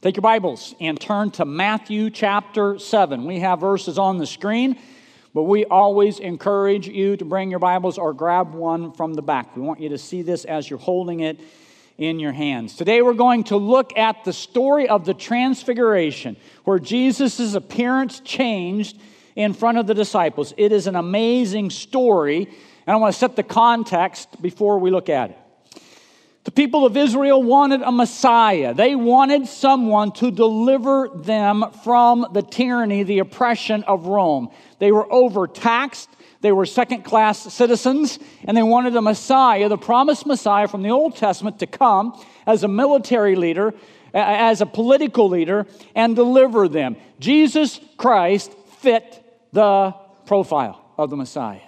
Take your Bibles and turn to Matthew chapter 7. We have verses on the screen, but we always encourage you to bring your Bibles or grab one from the back. We want you to see this as you're holding it in your hands. Today we're going to look at the story of the Transfiguration, where Jesus' appearance changed in front of the disciples. It is an amazing story, and I want to set the context before we look at it. The people of Israel wanted a Messiah. They wanted someone to deliver them from the tyranny, the oppression of Rome. They were overtaxed, they were second class citizens, and they wanted a Messiah, the promised Messiah from the Old Testament, to come as a military leader, as a political leader, and deliver them. Jesus Christ fit the profile of the Messiah.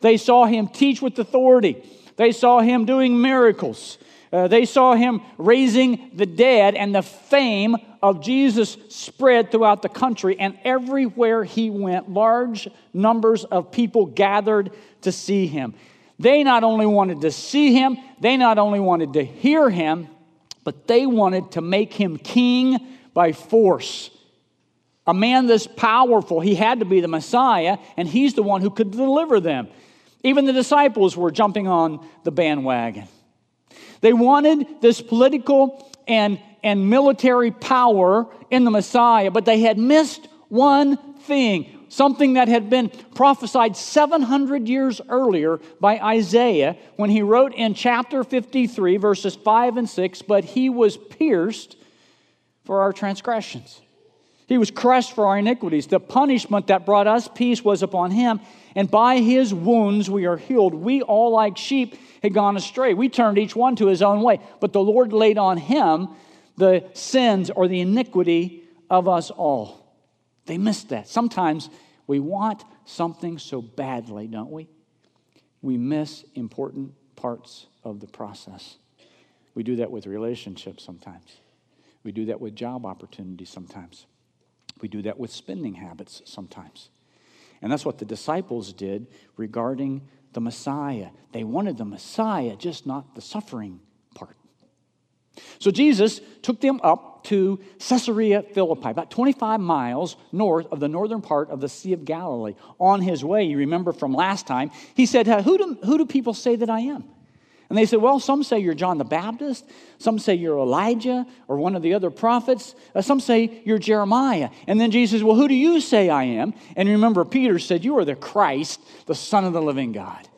They saw him teach with authority. They saw him doing miracles. Uh, they saw him raising the dead, and the fame of Jesus spread throughout the country. And everywhere he went, large numbers of people gathered to see him. They not only wanted to see him, they not only wanted to hear him, but they wanted to make him king by force. A man this powerful, he had to be the Messiah, and he's the one who could deliver them. Even the disciples were jumping on the bandwagon. They wanted this political and, and military power in the Messiah, but they had missed one thing something that had been prophesied 700 years earlier by Isaiah when he wrote in chapter 53, verses 5 and 6 But he was pierced for our transgressions, he was crushed for our iniquities. The punishment that brought us peace was upon him and by his wounds we are healed. We all, like sheep, had gone astray. We turned each one to his own way, but the Lord laid on him the sins or the iniquity of us all. They missed that. Sometimes we want something so badly, don't we? We miss important parts of the process. We do that with relationships sometimes. We do that with job opportunities sometimes. We do that with spending habits sometimes. And that's what the disciples did regarding the Messiah. They wanted the Messiah, just not the suffering part. So Jesus took them up to Caesarea Philippi, about 25 miles north of the northern part of the Sea of Galilee. On his way, you remember from last time, he said, Who do, who do people say that I am? And they said, Well, some say you're John the Baptist, some say you're Elijah or one of the other prophets, uh, some say you're Jeremiah. And then Jesus said, Well, who do you say I am? And remember, Peter said, You are the Christ, the Son of the living God.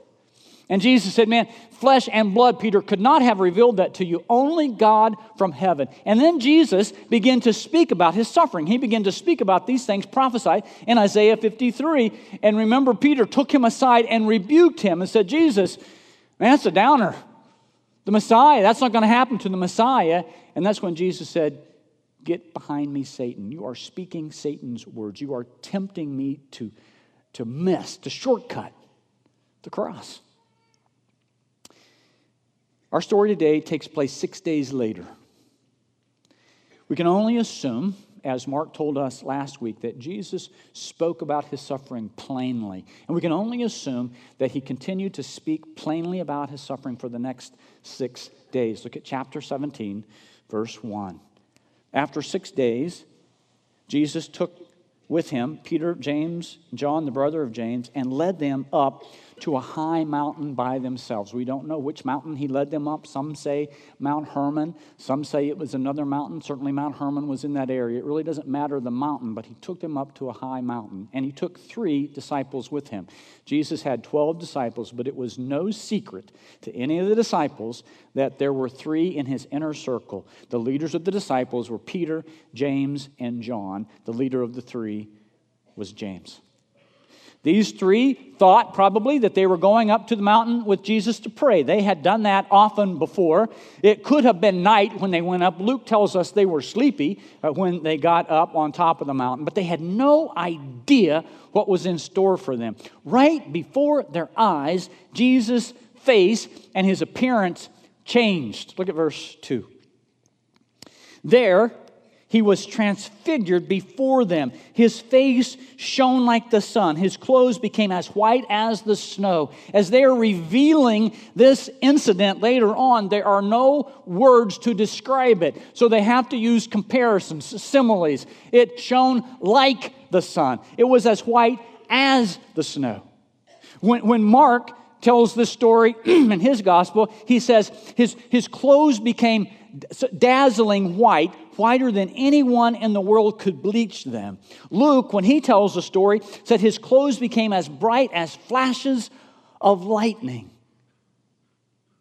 And Jesus said, Man, flesh and blood, Peter, could not have revealed that to you, only God from heaven. And then Jesus began to speak about his suffering. He began to speak about these things prophesied in Isaiah 53. And remember, Peter took him aside and rebuked him and said, Jesus, Man, that's a downer. The Messiah, that's not going to happen to the Messiah. And that's when Jesus said, Get behind me, Satan. You are speaking Satan's words. You are tempting me to, to miss, to shortcut the cross. Our story today takes place six days later. We can only assume as Mark told us last week, that Jesus spoke about his suffering plainly. And we can only assume that he continued to speak plainly about his suffering for the next six days. Look at chapter 17, verse 1. After six days, Jesus took with him Peter, James, John, the brother of James, and led them up to a high mountain by themselves. We don't know which mountain he led them up. Some say Mount Hermon, some say it was another mountain. Certainly, Mount Hermon was in that area. It really doesn't matter the mountain, but he took them up to a high mountain, and he took three disciples with him. Jesus had 12 disciples, but it was no secret to any of the disciples that there were three in his inner circle. The leaders of the disciples were Peter, James, and John. The leader of the three was James. These three thought probably that they were going up to the mountain with Jesus to pray. They had done that often before. It could have been night when they went up. Luke tells us they were sleepy uh, when they got up on top of the mountain, but they had no idea what was in store for them. Right before their eyes, Jesus' face and his appearance changed. Look at verse 2. There, He was transfigured before them. His face shone like the sun. His clothes became as white as the snow. As they are revealing this incident later on, there are no words to describe it. So they have to use comparisons, similes. It shone like the sun, it was as white as the snow. When, when Mark tells this story in his gospel, he says his, his clothes became dazzling white, whiter than anyone in the world could bleach them. Luke, when he tells the story, said his clothes became as bright as flashes of lightning.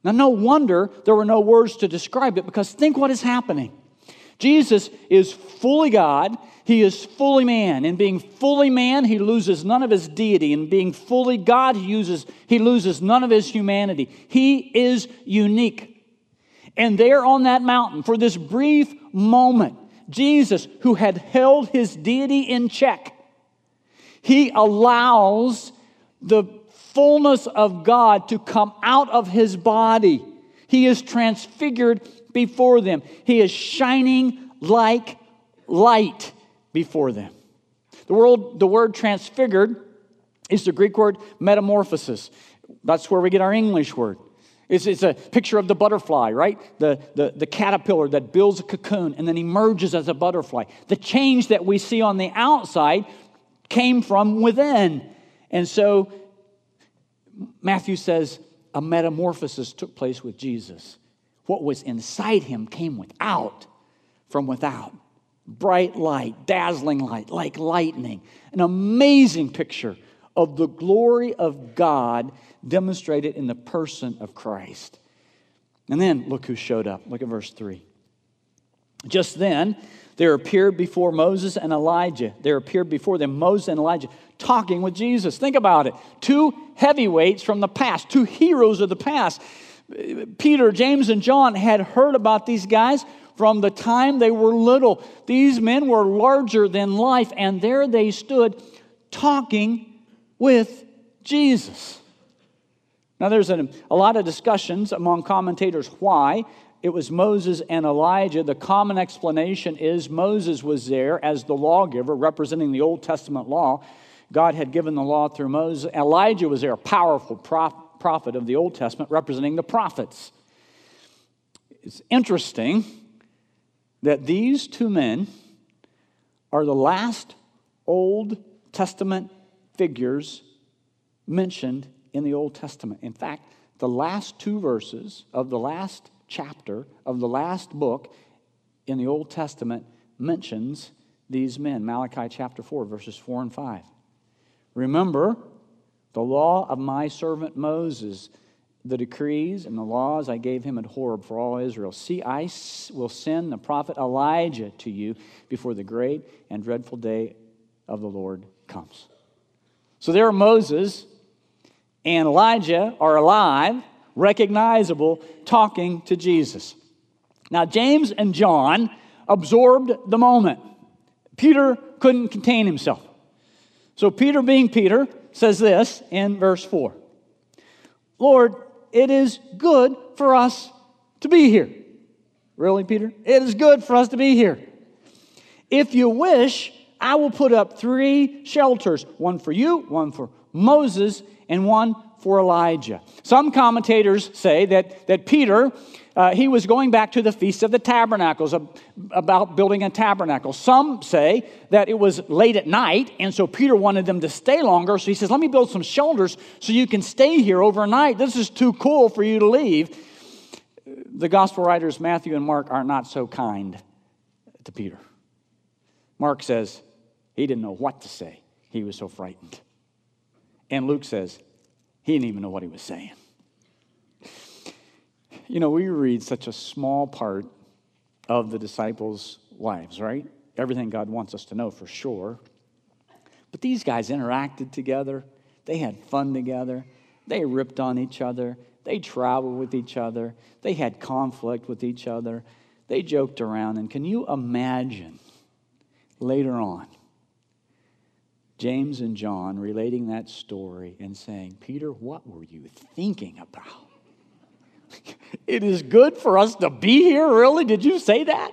Now, no wonder there were no words to describe it because think what is happening. Jesus is fully God, he is fully man. In being fully man, he loses none of his deity. In being fully God, he, uses, he loses none of his humanity. He is unique. And there on that mountain, for this brief moment, Jesus, who had held his deity in check, he allows the fullness of God to come out of his body. He is transfigured before them. He is shining like light before them. The word, the word transfigured is the Greek word metamorphosis. That's where we get our English word. It's, it's a picture of the butterfly, right? The, the, the caterpillar that builds a cocoon and then emerges as a butterfly. The change that we see on the outside came from within. And so Matthew says a metamorphosis took place with Jesus. What was inside him came without, from without bright light, dazzling light, like lightning. An amazing picture of the glory of God demonstrated in the person of Christ. And then look who showed up. Look at verse 3. Just then, there appeared before Moses and Elijah. There appeared before them Moses and Elijah talking with Jesus. Think about it. Two heavyweights from the past, two heroes of the past. Peter, James, and John had heard about these guys from the time they were little. These men were larger than life, and there they stood talking with Jesus. Now, there's a, a lot of discussions among commentators why it was Moses and Elijah. The common explanation is Moses was there as the lawgiver, representing the Old Testament law. God had given the law through Moses. Elijah was there, a powerful prophet of the Old Testament, representing the prophets. It's interesting that these two men are the last Old Testament figures mentioned in the Old Testament. In fact, the last two verses of the last chapter of the last book in the Old Testament mentions these men. Malachi chapter 4, verses 4 and 5. Remember the law of my servant Moses the decrees and the laws I gave him at Horeb for all Israel. See, I will send the prophet Elijah to you before the great and dreadful day of the Lord comes. So there are Moses and Elijah are alive, recognizable, talking to Jesus. Now, James and John absorbed the moment. Peter couldn't contain himself. So, Peter, being Peter, says this in verse 4 Lord, it is good for us to be here. Really, Peter? It is good for us to be here. If you wish, I will put up three shelters one for you, one for Moses, and one for Elijah. Some commentators say that, that Peter uh, he was going back to the Feast of the Tabernacles about building a tabernacle. Some say that it was late at night, and so Peter wanted them to stay longer. So he says, Let me build some shelters so you can stay here overnight. This is too cool for you to leave. The gospel writers, Matthew and Mark, are not so kind to Peter. Mark says he didn't know what to say, he was so frightened. And Luke says he didn't even know what he was saying you know, we read such a small part of the disciples' lives, right? Everything God wants us to know for sure. But these guys interacted together, they had fun together, they ripped on each other, they traveled with each other, they had conflict with each other, they joked around. And can you imagine later on? James and John relating that story and saying, Peter, what were you thinking about? It is good for us to be here, really? Did you say that?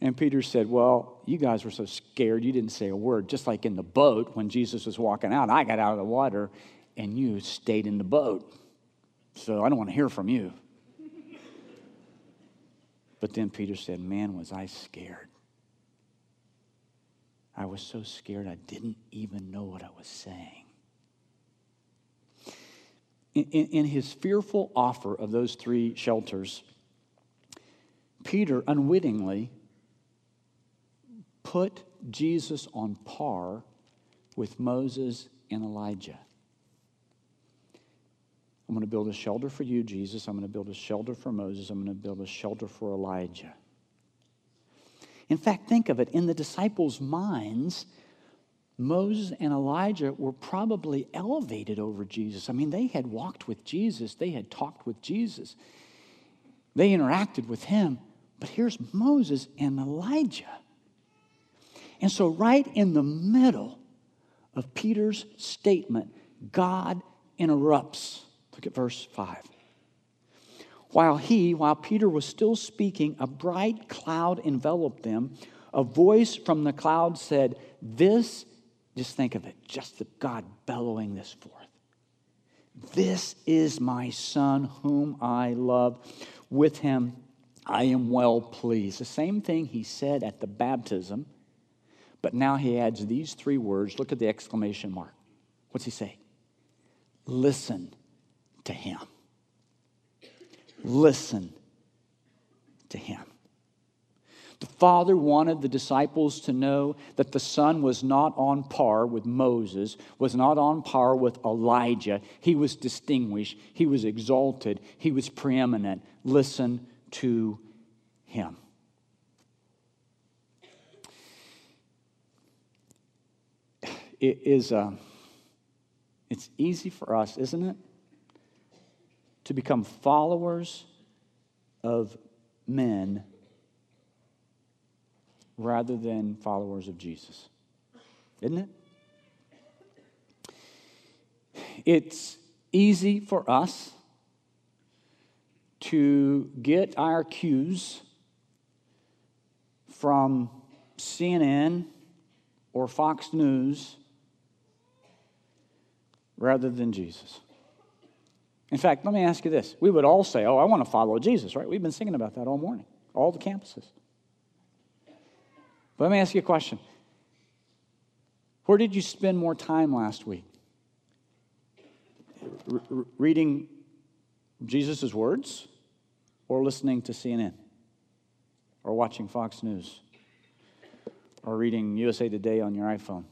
And Peter said, Well, you guys were so scared you didn't say a word. Just like in the boat when Jesus was walking out, I got out of the water and you stayed in the boat. So I don't want to hear from you. But then Peter said, Man, was I scared. I was so scared I didn't even know what I was saying. In, in, his fearful offer of those three shelters, Peter unwittingly put Jesus on par with Moses and Elijah. I'm going to build a shelter for you, Jesus. I'm going to build a shelter for Moses. I'm going to build a shelter for Elijah. In fact, think of it in the disciples' minds, Moses and Elijah were probably elevated over Jesus. I mean, they had walked with Jesus, they had talked with Jesus, they interacted with him. But here's Moses and Elijah. And so, right in the middle of Peter's statement, God interrupts. Look at verse 5. While he, while Peter was still speaking, a bright cloud enveloped them. A voice from the cloud said, This, just think of it, just the God bellowing this forth. This is my son whom I love. With him I am well pleased. The same thing he said at the baptism, but now he adds these three words. Look at the exclamation mark. What's he say? Listen to him. Listen to him. The Father wanted the disciples to know that the Son was not on par with Moses, was not on par with Elijah. He was distinguished, he was exalted, he was preeminent. Listen to him. It is uh, it's easy for us, isn't it, to become followers of men rather than followers of Jesus. Isn't it? It's easy for us to get our cues from CNN or Fox News rather than Jesus. In fact, let me ask you this. We would all say, Oh, I want to follow Jesus, right? We've been singing about that all morning, all the campuses. But let me ask you a question Where did you spend more time last week? R- reading Jesus' words or listening to CNN or watching Fox News or reading USA Today on your iPhone?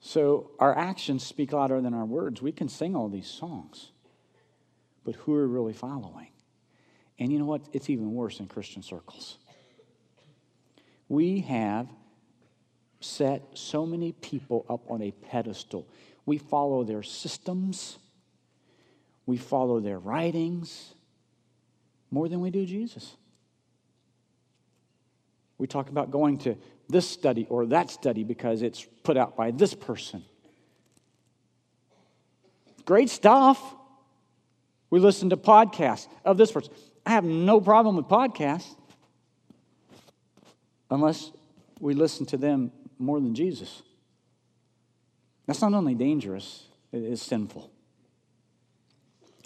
So our actions speak louder than our words. We can sing all these songs, but who are we really following? And you know what? It's even worse in Christian circles. We have set so many people up on a pedestal. We follow their systems, we follow their writings more than we do Jesus. We talk about going to this study or that study because it's put out by this person. Great stuff. We listen to podcasts of this person. I have no problem with podcasts unless we listen to them more than Jesus. That's not only dangerous, it is sinful.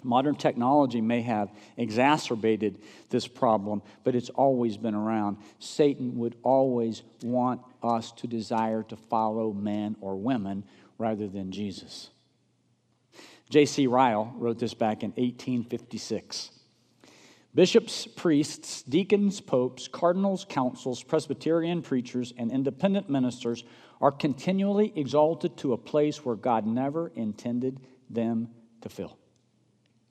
Modern technology may have exacerbated this problem, but it's always been around. Satan would always want us to desire to follow men or women rather than Jesus. J.C. Ryle wrote this back in 1856. Bishops, priests, deacons, popes, cardinals, councils, Presbyterian preachers, and independent ministers are continually exalted to a place where God never intended them to fill.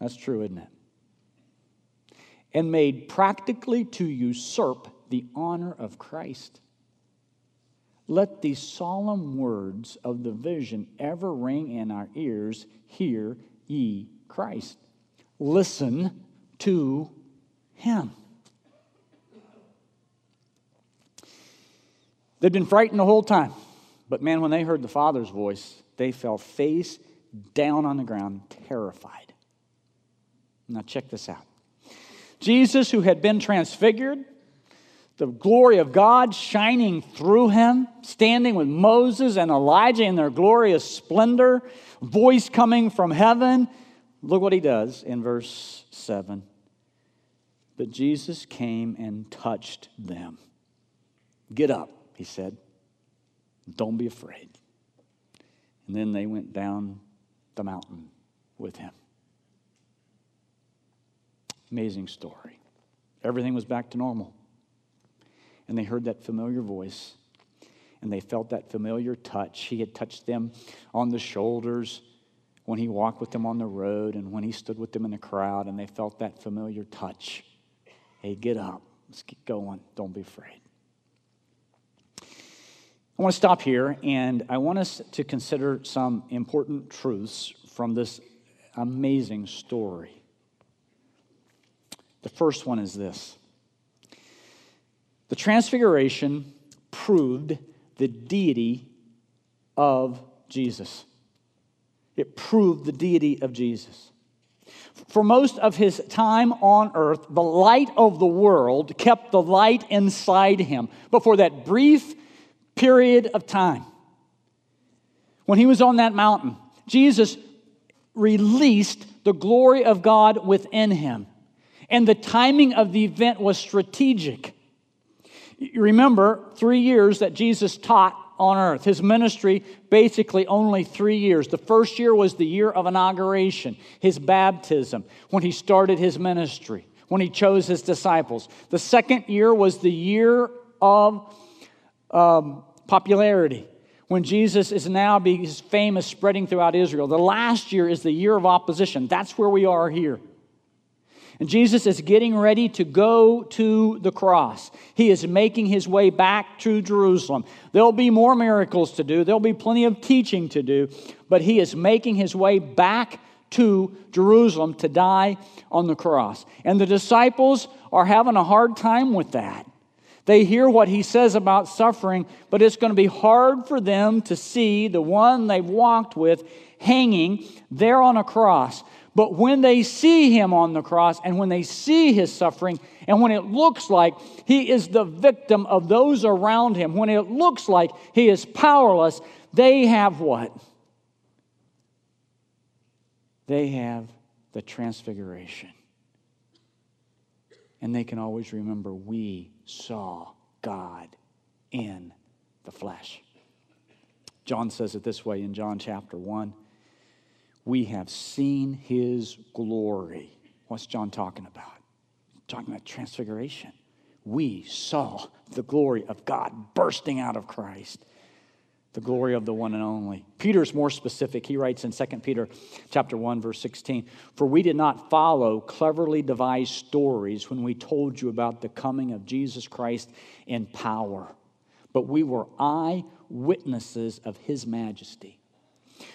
That's true, isn't it? And made practically to usurp the honor of Christ. Let these solemn words of the vision ever ring in our ears Hear ye Christ. Listen to him. They'd been frightened the whole time. But man, when they heard the Father's voice, they fell face down on the ground, terrified. Now, check this out. Jesus, who had been transfigured, the glory of God shining through him, standing with Moses and Elijah in their glorious splendor, voice coming from heaven. Look what he does in verse 7. But Jesus came and touched them. Get up, he said. Don't be afraid. And then they went down the mountain with him. Amazing story. Everything was back to normal. And they heard that familiar voice and they felt that familiar touch. He had touched them on the shoulders when he walked with them on the road and when he stood with them in the crowd, and they felt that familiar touch. Hey, get up. Let's get going. Don't be afraid. I want to stop here and I want us to consider some important truths from this amazing story. The first one is this the Transfiguration proved the deity of Jesus. It proved the deity of Jesus. For most of his time on earth, the light of the world kept the light inside him. But for that brief period of time, when he was on that mountain, Jesus released the glory of God within him. And the timing of the event was strategic. You remember three years that Jesus taught on earth. His ministry, basically only three years. The first year was the year of inauguration, his baptism, when he started his ministry, when he chose his disciples. The second year was the year of um, popularity, when Jesus is now, fame is spreading throughout Israel. The last year is the year of opposition. That's where we are here. And Jesus is getting ready to go to the cross. He is making his way back to Jerusalem. There'll be more miracles to do, there'll be plenty of teaching to do, but he is making his way back to Jerusalem to die on the cross. And the disciples are having a hard time with that. They hear what he says about suffering, but it's going to be hard for them to see the one they've walked with hanging there on a cross. But when they see him on the cross and when they see his suffering, and when it looks like he is the victim of those around him, when it looks like he is powerless, they have what? They have the transfiguration. And they can always remember we saw God in the flesh. John says it this way in John chapter 1 we have seen his glory. What's John talking about? Talking about transfiguration. We saw the glory of God bursting out of Christ, the glory of the one and only. Peter's more specific. He writes in 2 Peter chapter 1 verse 16, "For we did not follow cleverly devised stories when we told you about the coming of Jesus Christ in power, but we were eyewitnesses of his majesty."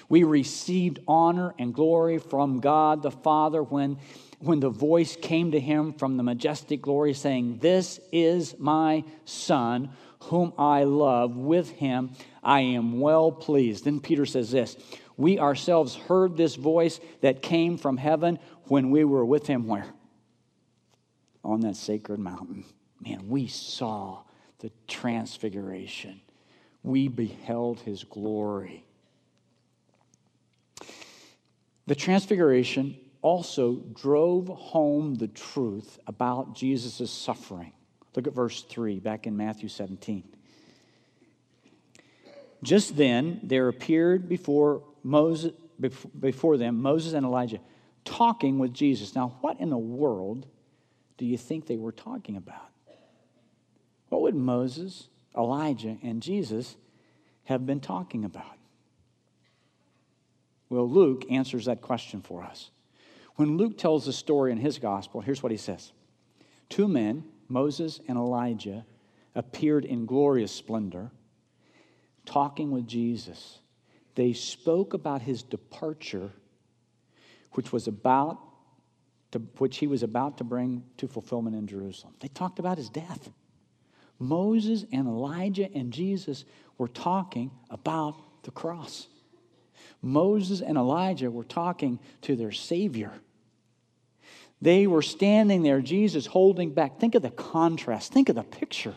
We received honor and glory from God the Father when, when the voice came to him from the majestic glory, saying, This is my Son, whom I love. With him I am well pleased. Then Peter says this We ourselves heard this voice that came from heaven when we were with him where? On that sacred mountain. Man, we saw the transfiguration. We beheld his glory. The Transfiguration also drove home the truth about Jesus' suffering. Look at verse 3 back in Matthew 17. Just then there appeared before Moses before them Moses and Elijah talking with Jesus. Now, what in the world do you think they were talking about? What would Moses, Elijah, and Jesus have been talking about? Well, Luke answers that question for us. When Luke tells the story in his gospel, here's what he says Two men, Moses and Elijah, appeared in glorious splendor, talking with Jesus. They spoke about his departure, which was about to, which he was about to bring to fulfillment in Jerusalem. They talked about his death. Moses and Elijah and Jesus were talking about the cross. Moses and Elijah were talking to their Savior. They were standing there, Jesus holding back. Think of the contrast, think of the picture.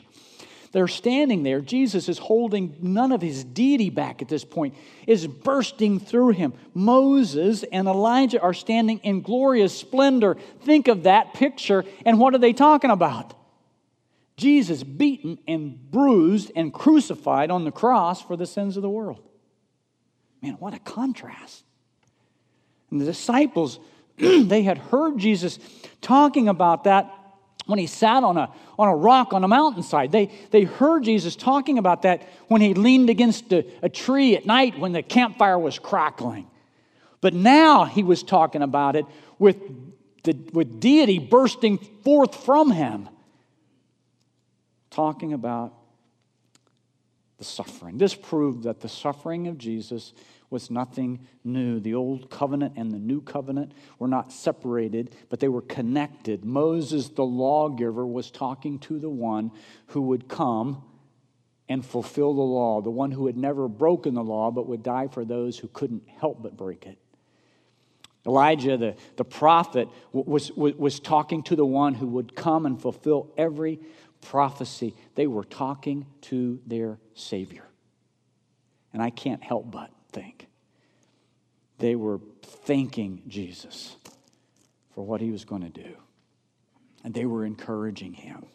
They're standing there. Jesus is holding none of his deity back at this point, is bursting through him. Moses and Elijah are standing in glorious splendor. Think of that picture. And what are they talking about? Jesus beaten and bruised and crucified on the cross for the sins of the world. Man, what a contrast. And the disciples, they had heard Jesus talking about that when he sat on a, on a rock on a mountainside. They, they heard Jesus talking about that when he leaned against a, a tree at night when the campfire was crackling. But now he was talking about it with, the, with deity bursting forth from him, talking about the suffering. This proved that the suffering of Jesus was nothing new. The old covenant and the new covenant were not separated, but they were connected. Moses, the lawgiver, was talking to the one who would come and fulfill the law, the one who had never broken the law but would die for those who couldn't help but break it. Elijah, the, the prophet, was, was, was talking to the one who would come and fulfill every prophecy. They were talking to their Savior. And I can't help but think. They were thanking Jesus for what he was going to do. And they were encouraging him.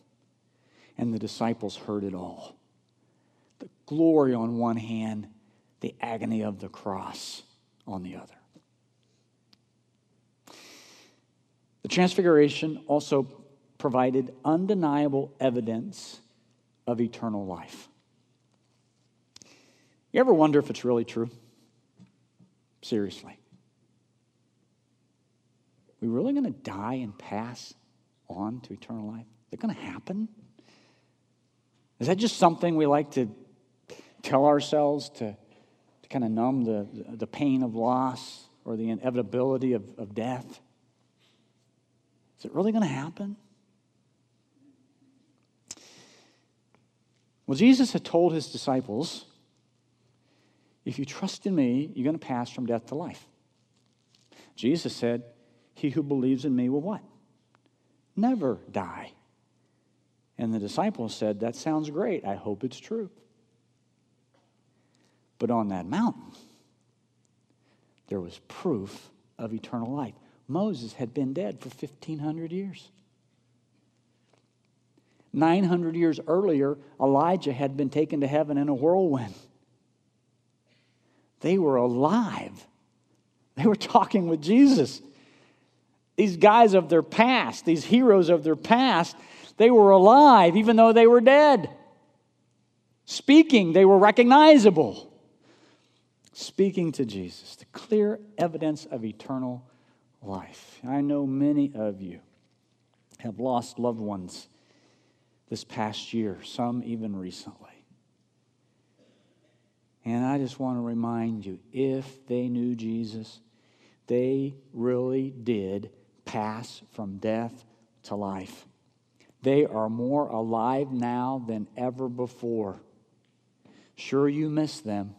And the disciples heard it all the glory on one hand, the agony of the cross on the other. The Transfiguration also provided undeniable evidence of eternal life. You ever wonder if it's really true? Seriously. We really going to die and pass on to eternal life? Is it going to happen? Is that just something we like to tell ourselves to, to kind of numb the, the pain of loss or the inevitability of, of death? Is it really going to happen? Well, Jesus had told his disciples if you trust in me, you're going to pass from death to life. Jesus said, He who believes in me will what? Never die. And the disciples said, That sounds great. I hope it's true. But on that mountain, there was proof of eternal life. Moses had been dead for 1,500 years. 900 years earlier, Elijah had been taken to heaven in a whirlwind. They were alive. They were talking with Jesus. These guys of their past, these heroes of their past, they were alive even though they were dead. Speaking, they were recognizable. Speaking to Jesus, the clear evidence of eternal life. I know many of you have lost loved ones this past year, some even recently. And I just want to remind you if they knew Jesus, they really did pass from death to life. They are more alive now than ever before. Sure, you miss them,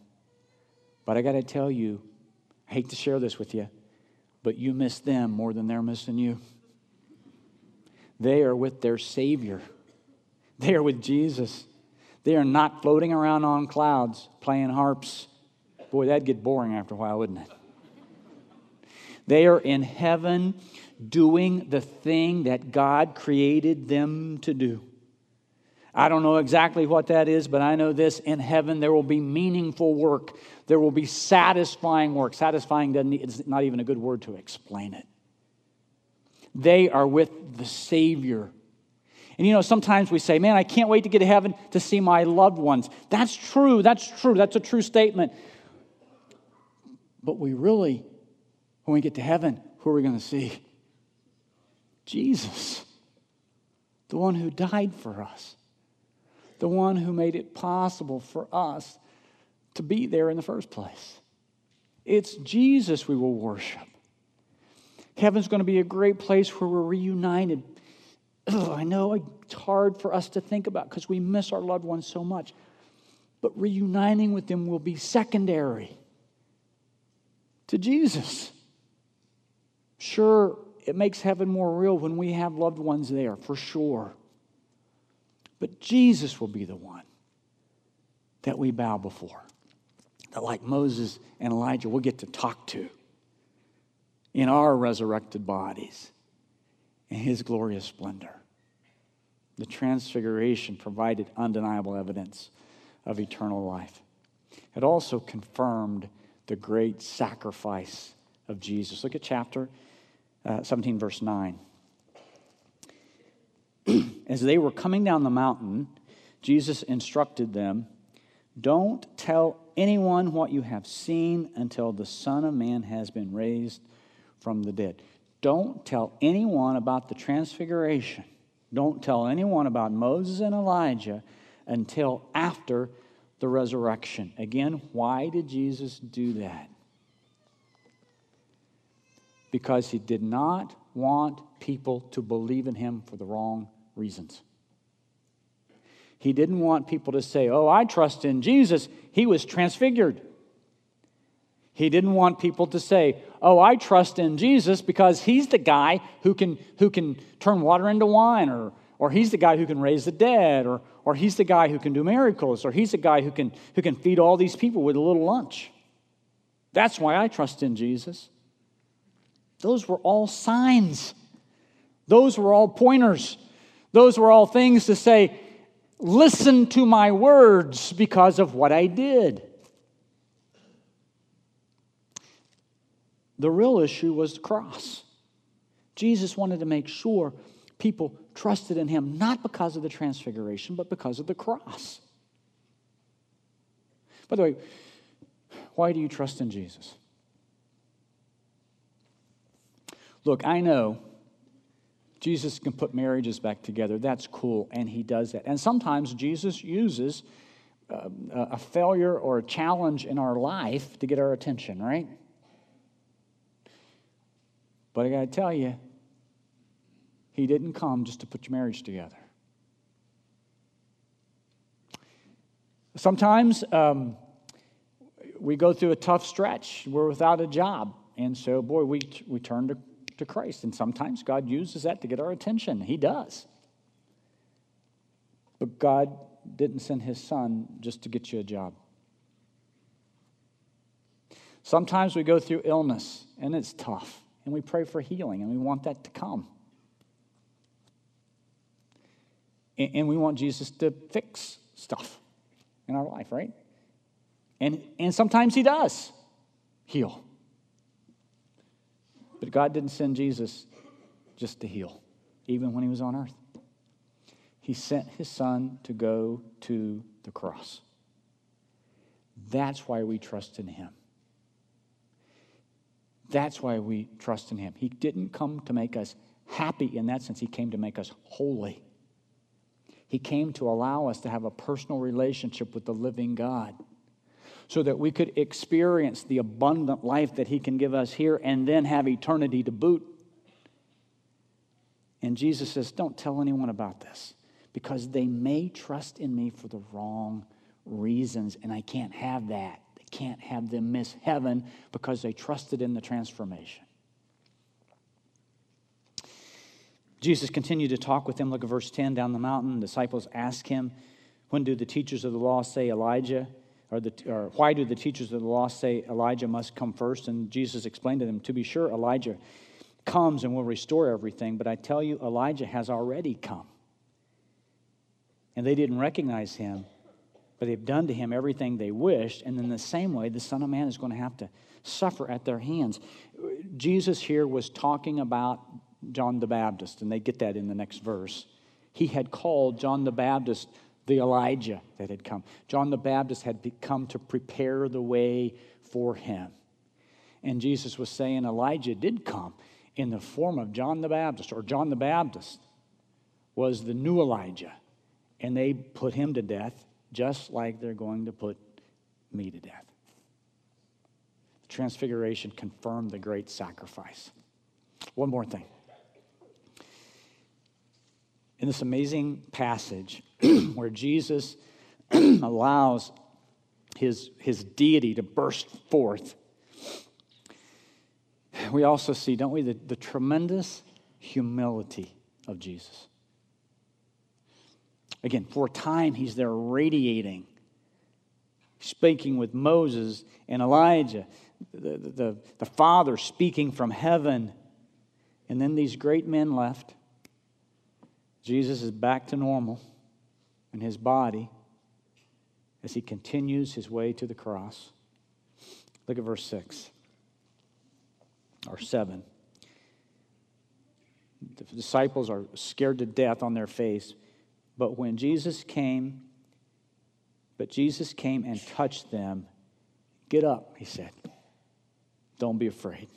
but I got to tell you, I hate to share this with you, but you miss them more than they're missing you. They are with their Savior, they are with Jesus. They are not floating around on clouds playing harps. Boy, that'd get boring after a while, wouldn't it? They are in heaven doing the thing that God created them to do. I don't know exactly what that is, but I know this in heaven there will be meaningful work. There will be satisfying work. Satisfying doesn't, it's not even a good word to explain it. They are with the Savior and you know, sometimes we say, man, I can't wait to get to heaven to see my loved ones. That's true. That's true. That's a true statement. But we really, when we get to heaven, who are we going to see? Jesus, the one who died for us, the one who made it possible for us to be there in the first place. It's Jesus we will worship. Heaven's going to be a great place where we're reunited ugh, I know it's hard for us to think about because we miss our loved ones so much. But reuniting with them will be secondary to Jesus. Sure, it makes heaven more real when we have loved ones there, for sure. But Jesus will be the one that we bow before. That, like Moses and Elijah, we'll get to talk to in our resurrected bodies in his glorious splendor. The transfiguration provided undeniable evidence of eternal life. It also confirmed the great sacrifice of Jesus. Look at chapter uh, 17, verse 9. As they were coming down the mountain, Jesus instructed them Don't tell anyone what you have seen until the Son of Man has been raised from the dead. Don't tell anyone about the transfiguration. Don't tell anyone about Moses and Elijah until after the resurrection. Again, why did Jesus do that? Because he did not want people to believe in him for the wrong reasons. He didn't want people to say, Oh, I trust in Jesus. He was transfigured. He didn't want people to say, Oh, I trust in Jesus because he's the guy who can, who can turn water into wine, or, or he's the guy who can raise the dead, or, or he's the guy who can do miracles, or he's the guy who can, who can feed all these people with a little lunch. That's why I trust in Jesus. Those were all signs, those were all pointers, those were all things to say, Listen to my words because of what I did. The real issue was the cross. Jesus wanted to make sure people trusted in him, not because of the transfiguration, but because of the cross. By the way, why do you trust in Jesus? Look, I know Jesus can put marriages back together. That's cool, and he does that. And sometimes Jesus uses uh, a failure or a challenge in our life to get our attention, right? But I got to tell you, he didn't come just to put your marriage together. Sometimes um, we go through a tough stretch. We're without a job. And so, boy, we, we turn to, to Christ. And sometimes God uses that to get our attention. He does. But God didn't send his son just to get you a job. Sometimes we go through illness, and it's tough and we pray for healing, and we want that to come. And we want Jesus to fix stuff in our life, right? And, and sometimes He does heal. But God didn't send Jesus just to heal, even when He was on earth. He sent His Son to go to the cross. That's why we trust in Him. That's why we trust in him. He didn't come to make us happy in that sense, he came to make us holy. He came to allow us to have a personal relationship with the living God so that we could experience the abundant life that he can give us here and then have eternity to boot. And Jesus says, Don't tell anyone about this because they may trust in me for the wrong reasons, and I can't have that can't have them miss heaven because they trusted in the transformation. Jesus continued to talk with them. Look at verse 10 down the mountain. The disciples ask him, When do the teachers of the law say Elijah? Or, the, or why do the teachers of the law say Elijah must come first? And Jesus explained to them, To be sure, Elijah comes and will restore everything, but I tell you, Elijah has already come. And they didn't recognize him but they've done to him everything they wished. And in the same way, the Son of Man is going to have to suffer at their hands. Jesus here was talking about John the Baptist, and they get that in the next verse. He had called John the Baptist the Elijah that had come. John the Baptist had come to prepare the way for him. And Jesus was saying Elijah did come in the form of John the Baptist, or John the Baptist was the new Elijah. And they put him to death just like they're going to put me to death. The transfiguration confirmed the great sacrifice. One more thing. In this amazing passage where Jesus allows his, his deity to burst forth, we also see, don't we, the, the tremendous humility of Jesus. Again, for a time, he's there radiating, speaking with Moses and Elijah, the, the, the Father speaking from heaven. And then these great men left. Jesus is back to normal in his body as he continues his way to the cross. Look at verse 6 or 7. The disciples are scared to death on their face. But when Jesus came, but Jesus came and touched them, get up, he said. Don't be afraid.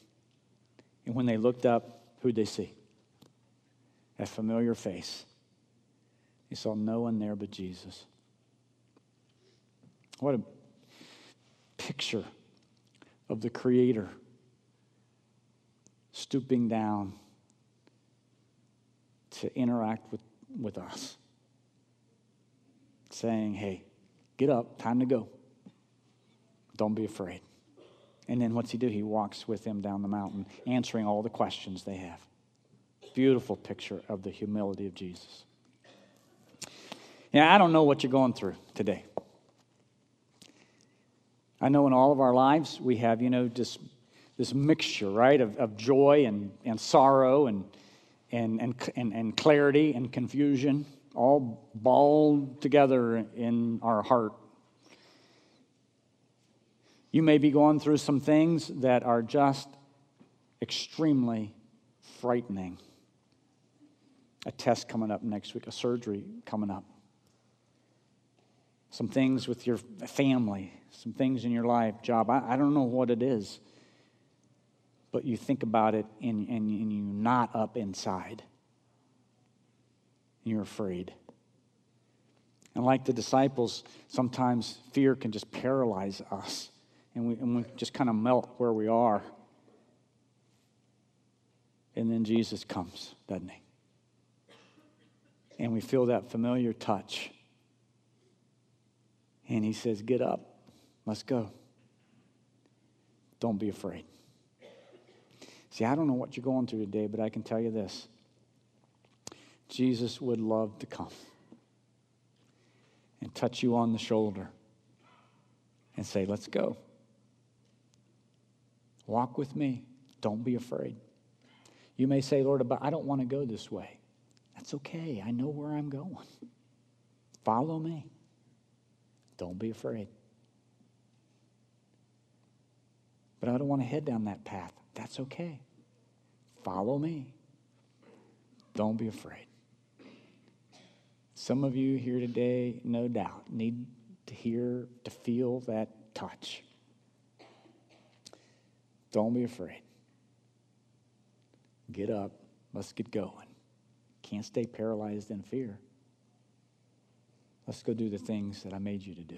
And when they looked up, who'd they see? A familiar face. They saw no one there but Jesus. What a picture of the Creator stooping down to interact with, with us, saying, Hey, get up, time to go. Don't be afraid. And then what's he do? He walks with them down the mountain, answering all the questions they have. Beautiful picture of the humility of Jesus. Yeah, I don't know what you're going through today. I know in all of our lives we have, you know, just this mixture, right, of, of joy and, and sorrow and, and, and, and clarity and confusion, all balled together in our heart. You may be going through some things that are just extremely frightening. A test coming up next week, a surgery coming up. Some things with your family, some things in your life, job. I, I don't know what it is but you think about it and, and, and you knot up inside. You're afraid. And like the disciples, sometimes fear can just paralyze us, and we, and we just kind of melt where we are. And then Jesus comes, doesn't he? And we feel that familiar touch. And he says, Get up, let's go. Don't be afraid. See, I don't know what you're going through today, but I can tell you this Jesus would love to come and touch you on the shoulder and say, Let's go. Walk with me. Don't be afraid. You may say, Lord, but I don't want to go this way. That's okay. I know where I'm going. Follow me. Don't be afraid. But I don't want to head down that path. That's okay. Follow me. Don't be afraid. Some of you here today, no doubt, need to hear, to feel that touch. Don't be afraid. Get up. Let's get going. Can't stay paralyzed in fear. Let's go do the things that I made you to do.